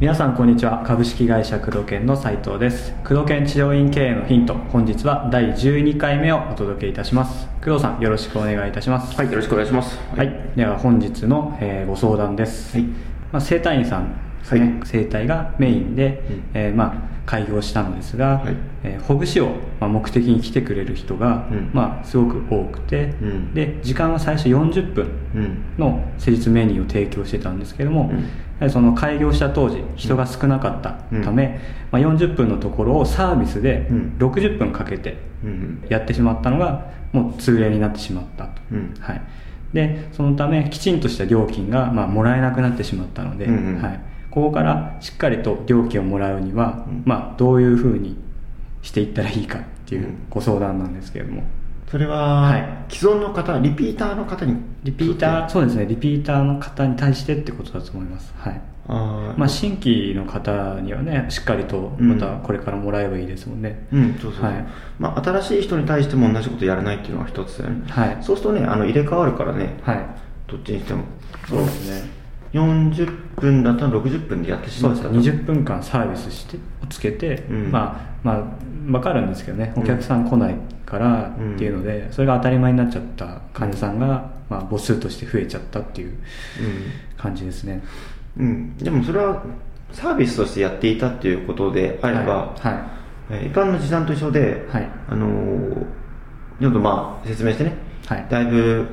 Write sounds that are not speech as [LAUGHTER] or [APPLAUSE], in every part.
皆さんこんにちは。株式会社工藤研の斉藤です。工藤研治療院経営のヒント。本日は第12回目をお届けいたします。工藤さんよろしくお願いいたします。はい、よろしくお願いします。はい、では本日の、えーご相談です、はい。まあ、整体院さんですね、はい。整体がメインで、うん。えーまあ、開業したのですが、はい。えーほぐしを、まあ、目的に来てくれる人が、うん。まあ、すごく多くて、ん。で時間は最初40分うん。の施術メニューを提供してたんですけども、その開業した当時人が少なかったため、まあ、40分のところをサービスでうん。60分かけてうん。やってしまったのがもう通例になってしまったと、うん。はい、でそのためきちんとした料金が、まあ、もらえなくなってしまったので、はい、ここからしっかりと料金をもらうには、うん。まあ、どういうふうにしていったらいいかっていううん。ご相談なんですけれども、それは、はい。既存の方、リピーターの方に。リピーターそうですね。リピーターの方に対してってことだと思います。はい。あー。まあ、新規の方にはねしっかりとまたこれからもらえばいいですもんね、うん、そうそうそう、はい。まあ、新しい人に対しても同じことやらないっていうのが一つ。だよね。はい。そうするとね、あの入れ替わるからね、はい。どっちにしても。そうですね40分だったら60分でやってしまったそうです。ね20分間サービスしてをつけて、うん。まあまあ分かるんですけどね。お客さん来ないからっていうので、それが当たり前になっちゃった患者さんが、まあ、母数として増えちゃったっていう感じですね。うん。うん。でもそれは、サービスとしてやっていたっていうことであれば、はい、はえー一般の持参と一緒で、はい。あのーちょっとまあ説明してね、はい。だいぶ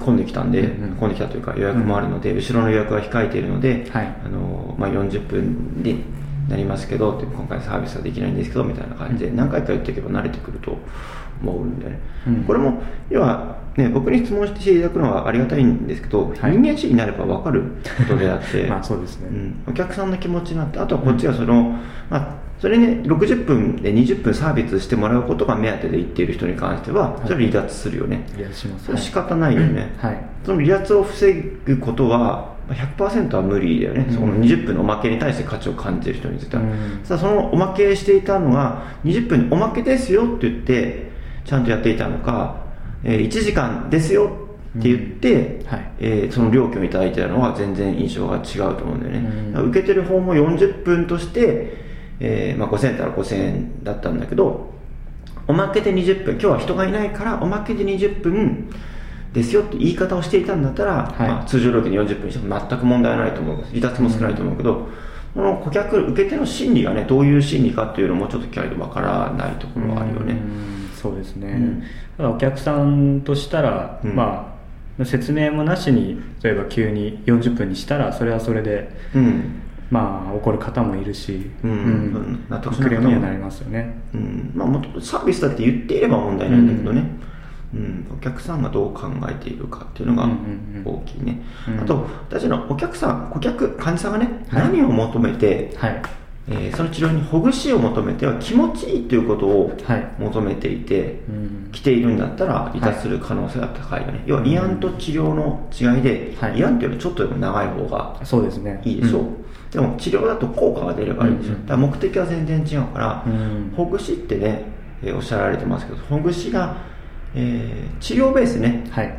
混んできたんで、うんうん。混んできたというか予約もあるので、後ろの予約が控えているので、はい。あのーまあ、40分になりますけど今回サービスはできないんですけどみたいな感じで何回か言っていけば慣れてくると思うんでね、うん。これも要は、ね、僕に質問していただくのはありがたいんですけど、はい。人間主義になれば分かることであって [LAUGHS] まあそうですね。うん、お客さんの気持ちになってあとはこっちがその、まあ、それね60分で20分サービスしてもらうことが目当てで言っている人に関してはそれは離脱するよね、いやします。それは仕方ないよね、はい。その離脱を防ぐことはまあ100%は無理だよね、うん。その20分のおまけに対して価値を感じる人については、うん。さあそのおまけしていたのが20分におまけですよって言ってちゃんとやっていたのか、えー1時間ですよって言って、はい。えーその料金をいただいてたのは全然印象が違うと思うんだよね、うん。受けてる方も40分として、えーまあ、5000円だったら5000円だったんだけどおまけで20分今日は人がいないからおまけで20分ですよって言い方をしていたんだったら、はい。まあ、通常料金で40分にしても全く問題ないと思う離脱も少ないと思うけど、この顧客受け手の心理がねどういう心理かっていうのもちょっと聞かないとわからないところはあるよね。うんそうですね、うん。ただお客さんとしたら、うん。まあ説明もなしに例えば急に40分にしたらそれはそれでうん。まあ怒る方もいるし、うん。うん。納得しないクレームにはなりますよね。うん。まあ、もっとサービスだって言っていれば問題ないんだけどね、うん。お客さんがどう考えているかっていうのがうんうんうん。大きいね、うん。あと私のお客さん顧客患者さんがね、はい。何を求めて、はいえーその治療にほぐしを求めては気持ちいいということをはい。求めていて、うん。来ているんだったら離脱する可能性が高いよね、要は慰安と治療の違いで、はい。慰安っていうのはちょっとでも長い方がそうですね。いいでしょう、ん。でも治療だと効果が出ればいいでしょ、う。んうん。だから目的は全然違うから、うん。ほぐしってね、えーおっしゃられてますけどほぐしが、えー治療ベースね。はい。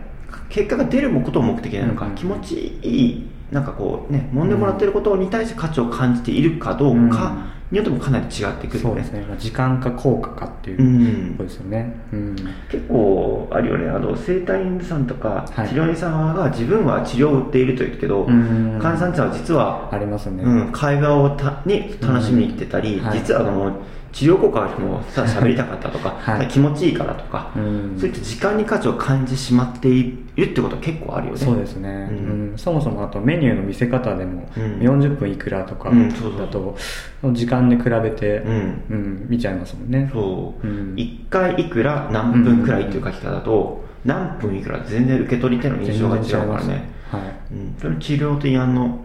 結果が出ることを目的なのか、気持ちいいなんかこうね揉んでもらってることに対して価値を感じているかどうかによってもかなり違ってくるよね。そうですね、まあ、時間か効果かっていううん。ことですよね。うん。結構あるよね。あの整体院さんとかはい。治療院さんが自分は治療を売っていると言うけど、うん。患者さんたちは実はありますね、うん、会話をたに楽しみに来てたり、うん。はい。実はあの治療効果がある人もさ喋りたかったとか、[LAUGHS] はい。気持ちいいからとか、うん。そういった時間に価値を感じてしまっているってことは結構あるよね。そうですね、ううん。んそもそもあとメニューの見せ方でもうん。40分いくらとかだと時間で比べて、うん。うん見ちゃいますもんね。そう、うん。1回いくら何分くらいっていう書き方だと、何分いくら全然受け取り手の印象が違うからね、はい。うん、それ治療と慰安の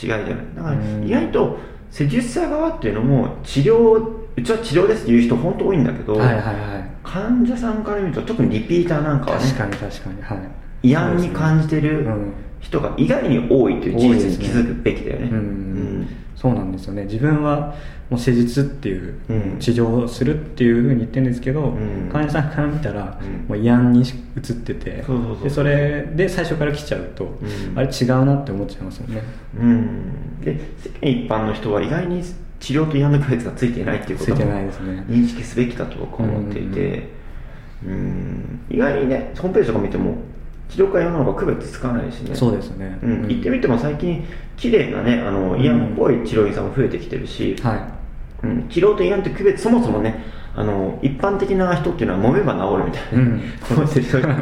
違いだよね。だからうん。意外と施術者側っていうのも治療うちは治療ですっていう人本当多いんだけど、はいはいはい。患者さんから見ると特にリピーターなんかはね確かに確かにはい。慰安に感じてるうん。人が意外に多いという事実に気づくべきだよね。うん。うんそうなんですよね。自分はもう施術っていう、うん。治療をするっていうふうに言ってるんですけど、うん。患者さんから見たら、うん。もう慰安に移っててそれで最初から来ちゃうと、ん。あれ違うなって思っちゃいますもんね。うん。で世間一般の人は意外に治療と慰安の区別がついていないっていうことついてないですね。認識すべきだと僕は思っていて。うん。意外にねホームページとか見ても治療か慰安の方が区別つかないしね。そうですね。うん、行ってみても最近綺麗なねあの慰安っぽい治療院さんも増えてきてるし、はうん、治療と慰安って区別そもそもねあの一般的な人っていうのは揉めば治るみたいな、うん。思ってる人が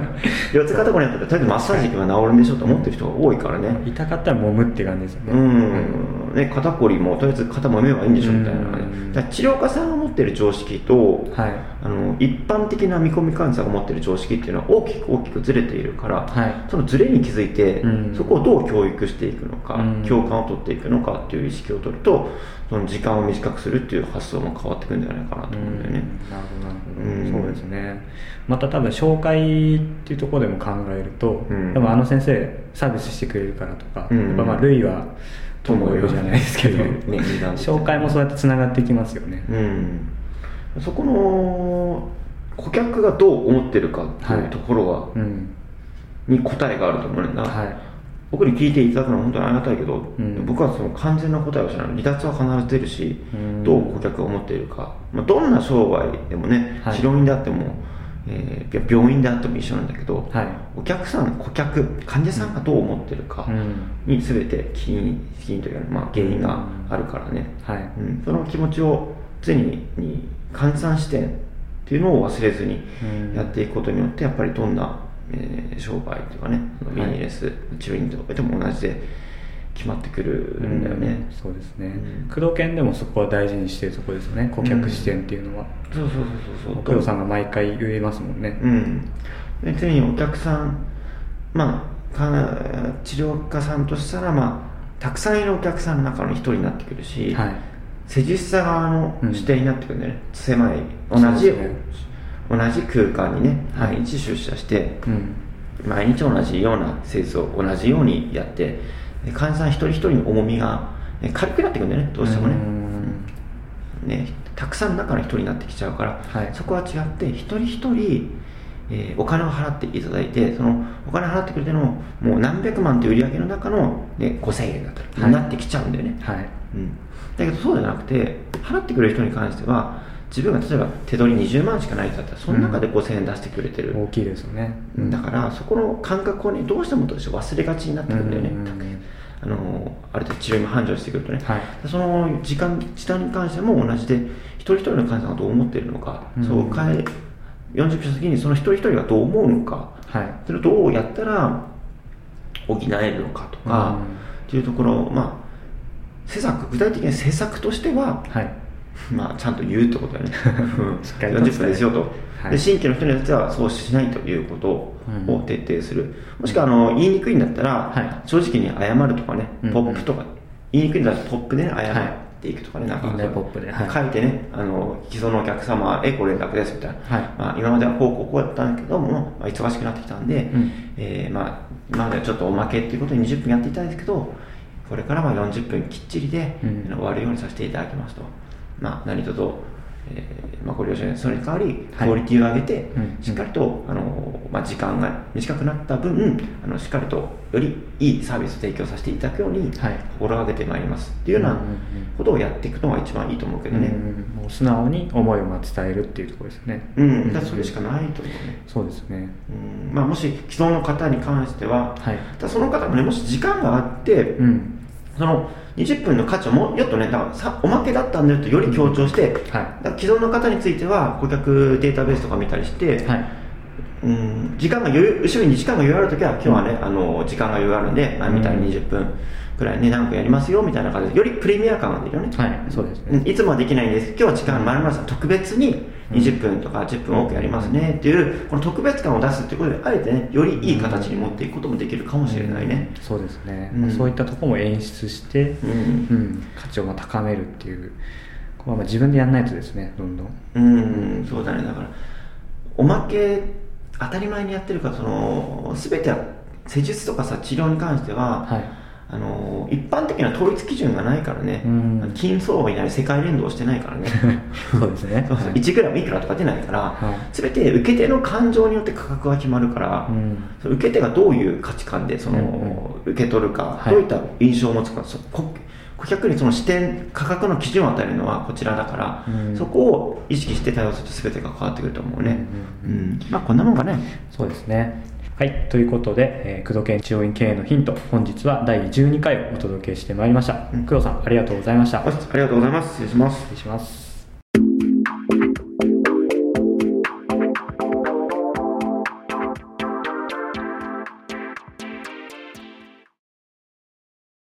腰痛肩こりになったらとりあえずマッサージ行けば治るんでしょと思ってる人が多いからね。い痛かったら揉むって感じですよね。うんね、肩こりもとりあえず肩揉めばいいんでしょみたいなね。治療家さんが持ってる常識と、はい。あの一般的な見込み患者さんが持ってる常識っていうのは大きく大きくずれているから、はい。そのずれに気づいて、うん。そこをどう教育していくのか、うん。共感を取っていくのかっていう意識を取るとその時間を短くするっていう発想も変わってくるんじゃないかなと思うんだよね、なるほどなるほど、うん。そうですね。また多分紹介っていうところでも考えると、うん。多分あの先生サービスしてくれるからとか、うん。やっぱまあ類は友を呼ぶじゃないですけど、ね紹介もそうやってつながっていきますよね、うん、そこの顧客がどう思ってるかっていうところは、うん。に答えがあると思うんだ、はい。僕に聞いていただくのは本当にありがたいけど、うん。僕はその完全な答えを知らない離脱は必ず出るし、うん。どう顧客が思っているか、まあ、どんな商売でもね、はい。治療院であっても、えー病院であっても一緒なんだけど、はい。お客さん顧客患者さんがどう思ってるかうん。に全て起因起因というか、まあ、原因があるからね、はい。うん、その気持ちを常にに換算視点っていうのを忘れずにうん。やっていくことによってやっぱりどんな、えー商売というかねビはいジネス、治療院とかでも同じで決まってくるんだよね、うんそうですね。うん。工藤研でもそこは大事にしてるところですよね。顧客視点っていうのは、そうそうそうそうそう。工藤さんが毎回言えますもんね、うん。で常にお客さんまあか治療家さんとしたらまあたくさんいるお客さんの中の一人になってくるし、はい。施術者側の視点になってくるんだよね、狭い。同じ、ね。同じ空間にねはい。毎日出社して、うん。毎日同じような施術を同じようにやってで患者さん一人一人の重みがえ軽くなってくるんだよねどうしてもね。うん。ねたくさんの中の一人になってきちゃうから、はい。そこは違って一人一人、えーお金を払っていただいてそのお金払ってくれてのもう何百万という売り上げの中の、ね、5000円だったり、はい。になってきちゃうんだよね、はい。うん、だけどそうじゃなくて払ってくれる人に関しては自分が例えば手取り20万しかない人だったらその中で5000円出してくれてる、大きいですよね、だからそこの感覚をねどうしてもどうしても忘れがちになってくるんだよね、うんあのある程度治療に繁盛してくるとね、はい。その時間時短に関しても同じで一人一人の患者さんがどう思っているのか、うん。そう変え40分先にその一人一人がどう思うのか。はい。それをどうやったら補えるのかとか、うん。っていうところまあ施策具体的に施策としてははい。まあ、ちゃんと言うってことだよね。[LAUGHS] うん。しっかりと40分ですよと、はい。で。新規の人によってはそうしないということ。うんを徹底する。もしくはあの言いにくいんだったら、はい。正直に謝るとかね、うんポップとか、言いにくいんだったらポップでね、謝ってい。くとかね、なんかポップではい。書いてね、あの既存のお客様へご連絡ですみたいな。はい。まあ、今まではこうこうこうやったんだけども、まあ、忙しくなってきたんで、うん。えーまあ、今まではちょっとおまけっていうことで20分やっていたんですけど、これからは40分きっちりで、うん。終わるようにさせていただきますと。まあ、何卒、えーまあ、ご了承にそれに代わり、はい。クオリティを上げて、うん。しっかりと、あのまあ、時間が短くなった分、あのしっかりとよりいいサービスを提供させていただくように、はい。心がけてまいりますっていうようなことをやっていくのが一番いいと思うけどね。うんもう素直に思いを伝えるっていうところですね。うん、だそれしかないと思うね。そうですね。うん。まあ、もし既存の方に関しては、はい。ただその方もね、もし時間があって、うん。その20分の価値をもうちょっとね、だからさおまけだったんだよとより強調して、はい。既存の方については顧客データベースとか見たりして、はい。うん時間が余裕後ろに時間が余裕あるときは、今日はね、あの時間が余裕あるんで、前みたいに20分くらいね、何分やりますよみたいな感じで、よりプレミア感が出るよね。はい。そうですね。うんいつもはできないんです。今日は時間丸々さん特別に20分とか10分多くやりますね。っていうこの特別感を出すっていうことであえてねよりいい形に持っていくこともできるかもしれないね。うん。そうですね、うん。そういったところも演出して、うん。うん。価値をまあ高めるっていうここはまあ自分でやらないとですねどんどん。うん。そうだね。だからおまけ当たり前にやってるからその全ては施術とかさ治療に関しては、はいあの一般的な統一基準がないからね、うん。金相場になり世界連動してないからね。[LAUGHS] そうですね。そうそう。はい。1グラムいくらとか出ないから、はい。全て受け手の感情によって価格が決まるから、うん。受け手がどういう価値観でその、うん受け取るか、はい。どういった印象を持つか顧客にその視点価格の基準を与えるのはこちらだから、うん。そこを意識して対応すると全てが変わってくると思うね、ううん。ん。まあこんなもんかね。そうですね。はい。ということで、えー、工藤研治療院経営のヒント、本日は第12回をお届けしてまいりました。うん工藤さん、ありがとうございました。ありがとうございます失礼します失礼します。